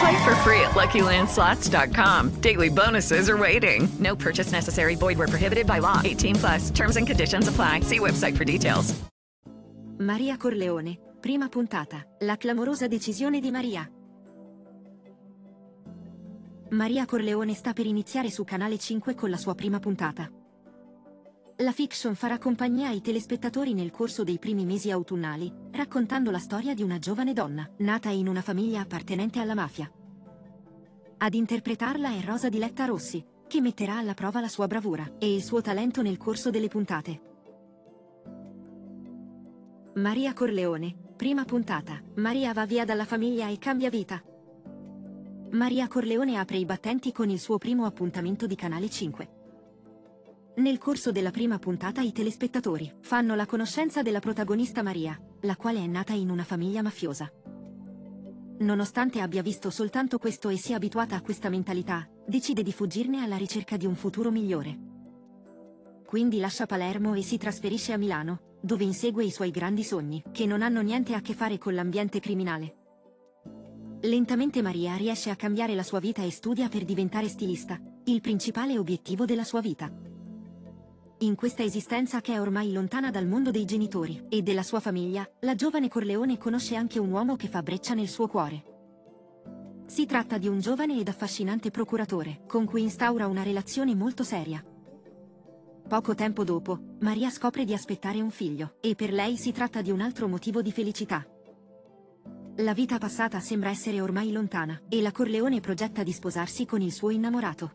Play for free at LuckyLandSlots.com. Daily bonuses are waiting. No purchase necessary. Void where prohibited by law. 18 plus. Terms and conditions apply. See website for details. Maria Corleone, prima puntata. La clamorosa decisione di Maria. Maria Corleone sta per iniziare su Canale 5 con la sua prima puntata. La fiction farà compagnia ai telespettatori nel corso dei primi mesi autunnali, raccontando la storia di una giovane donna, nata in una famiglia appartenente alla mafia. Ad interpretarla è Rosa Diletta Rossi, che metterà alla prova la sua bravura e il suo talento nel corso delle puntate. Maria Corleone, prima puntata. Maria va via dalla famiglia e cambia vita. Maria Corleone apre i battenti con il suo primo appuntamento di Canale 5. Nel corso della prima puntata i telespettatori fanno la conoscenza della protagonista Maria, la quale è nata in una famiglia mafiosa. Nonostante abbia visto soltanto questo e sia abituata a questa mentalità, decide di fuggirne alla ricerca di un futuro migliore. Quindi lascia Palermo e si trasferisce a Milano, dove insegue i suoi grandi sogni, che non hanno niente a che fare con l'ambiente criminale. Lentamente Maria riesce a cambiare la sua vita e studia per diventare stilista, il principale obiettivo della sua vita. In questa esistenza che è ormai lontana dal mondo dei genitori e della sua famiglia, la giovane Corleone conosce anche un uomo che fa breccia nel suo cuore. Si tratta di un giovane ed affascinante procuratore, con cui instaura una relazione molto seria. Poco tempo dopo, Maria scopre di aspettare un figlio, e per lei si tratta di un altro motivo di felicità. La vita passata sembra essere ormai lontana, e la Corleone progetta di sposarsi con il suo innamorato.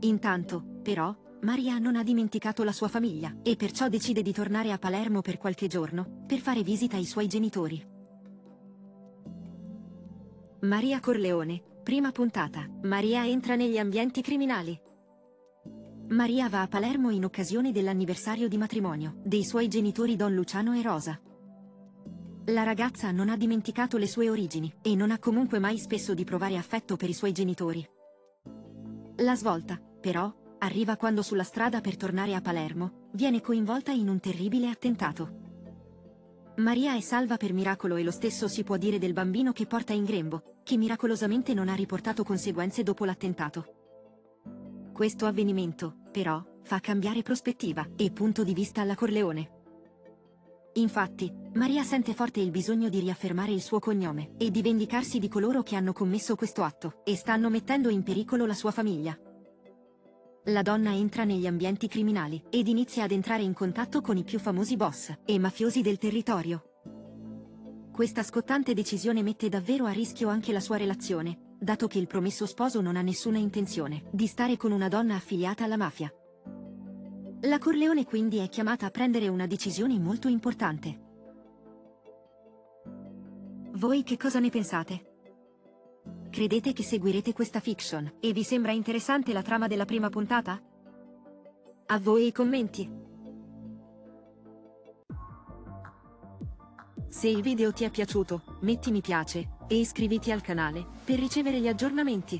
Intanto, però, Maria non ha dimenticato la sua famiglia, e perciò decide di tornare a Palermo per qualche giorno, per fare visita ai suoi genitori. Maria Corleone, prima puntata. Maria entra negli ambienti criminali. Maria va a Palermo in occasione dell'anniversario di matrimonio dei suoi genitori Don Luciano e Rosa. La ragazza non ha dimenticato le sue origini e non ha comunque mai spesso di provare affetto per i suoi genitori. La svolta, però, arriva quando sulla strada per tornare a Palermo, viene coinvolta in un terribile attentato. Maria è salva per miracolo e lo stesso si può dire del bambino che porta in grembo, che miracolosamente non ha riportato conseguenze dopo l'attentato. Questo avvenimento, però, fa cambiare prospettiva e punto di vista alla Corleone. Infatti, Maria sente forte il bisogno di riaffermare il suo cognome e di vendicarsi di coloro che hanno commesso questo atto e stanno mettendo in pericolo la sua famiglia. La donna entra negli ambienti criminali ed inizia ad entrare in contatto con i più famosi boss e mafiosi del territorio. Questa scottante decisione mette davvero a rischio anche la sua relazione, dato che il promesso sposo non ha nessuna intenzione di stare con una donna affiliata alla mafia. La Corleone quindi è chiamata a prendere una decisione molto importante. Voi che cosa ne pensate? Credete che seguirete questa fiction e vi sembra interessante la trama della prima puntata? A voi i commenti. Se il video ti è piaciuto, metti mi piace e iscriviti al canale per ricevere gli aggiornamenti.